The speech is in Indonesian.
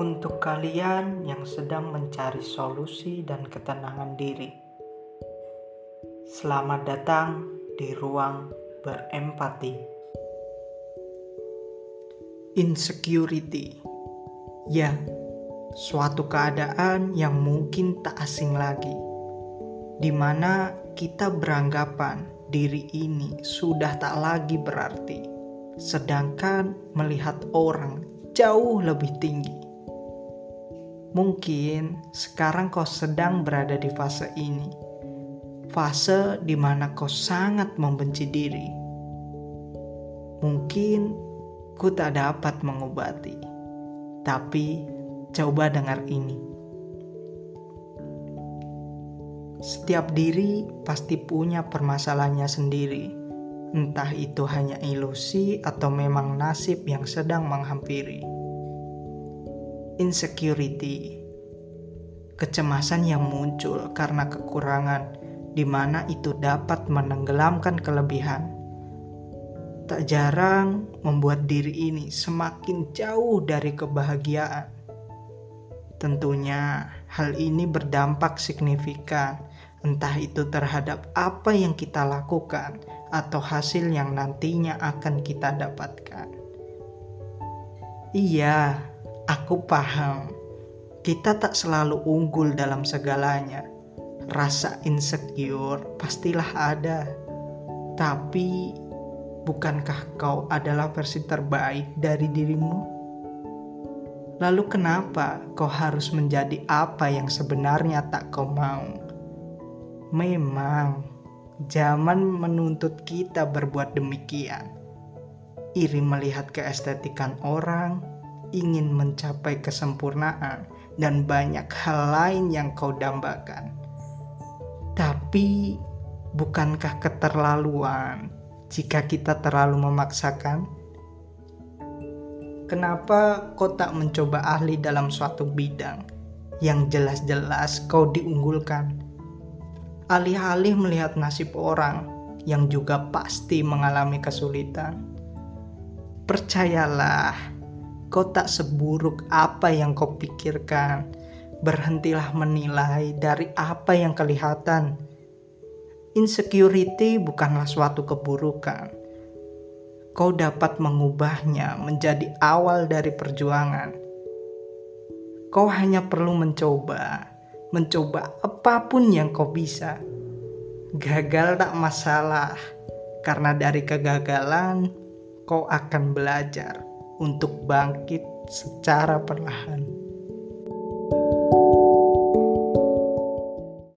Untuk kalian yang sedang mencari solusi dan ketenangan diri, selamat datang di ruang berempati. Insecurity, ya, suatu keadaan yang mungkin tak asing lagi, di mana kita beranggapan diri ini sudah tak lagi berarti, sedangkan melihat orang jauh lebih tinggi Mungkin sekarang kau sedang berada di fase ini, fase di mana kau sangat membenci diri. Mungkin ku tak dapat mengobati, tapi coba dengar ini. Setiap diri pasti punya permasalahannya sendiri, entah itu hanya ilusi atau memang nasib yang sedang menghampiri insecurity, kecemasan yang muncul karena kekurangan, di mana itu dapat menenggelamkan kelebihan. Tak jarang membuat diri ini semakin jauh dari kebahagiaan. Tentunya, hal ini berdampak signifikan, entah itu terhadap apa yang kita lakukan atau hasil yang nantinya akan kita dapatkan. Iya, Aku paham, kita tak selalu unggul dalam segalanya. Rasa insecure pastilah ada, tapi bukankah kau adalah versi terbaik dari dirimu? Lalu, kenapa kau harus menjadi apa yang sebenarnya tak kau mau? Memang, zaman menuntut kita berbuat demikian. Iri melihat keestetikan orang, ingin mencapai kesempurnaan dan banyak hal lain yang kau dambakan. Tapi, bukankah keterlaluan jika kita terlalu memaksakan? Kenapa kau tak mencoba ahli dalam suatu bidang yang jelas-jelas kau diunggulkan? Alih-alih melihat nasib orang yang juga pasti mengalami kesulitan, percayalah kau tak seburuk apa yang kau pikirkan. Berhentilah menilai dari apa yang kelihatan. Insecurity bukanlah suatu keburukan. Kau dapat mengubahnya menjadi awal dari perjuangan. Kau hanya perlu mencoba, mencoba apa pun yang kau bisa. Gagal tak masalah, karena dari kegagalan kau akan belajar untuk bangkit secara perlahan.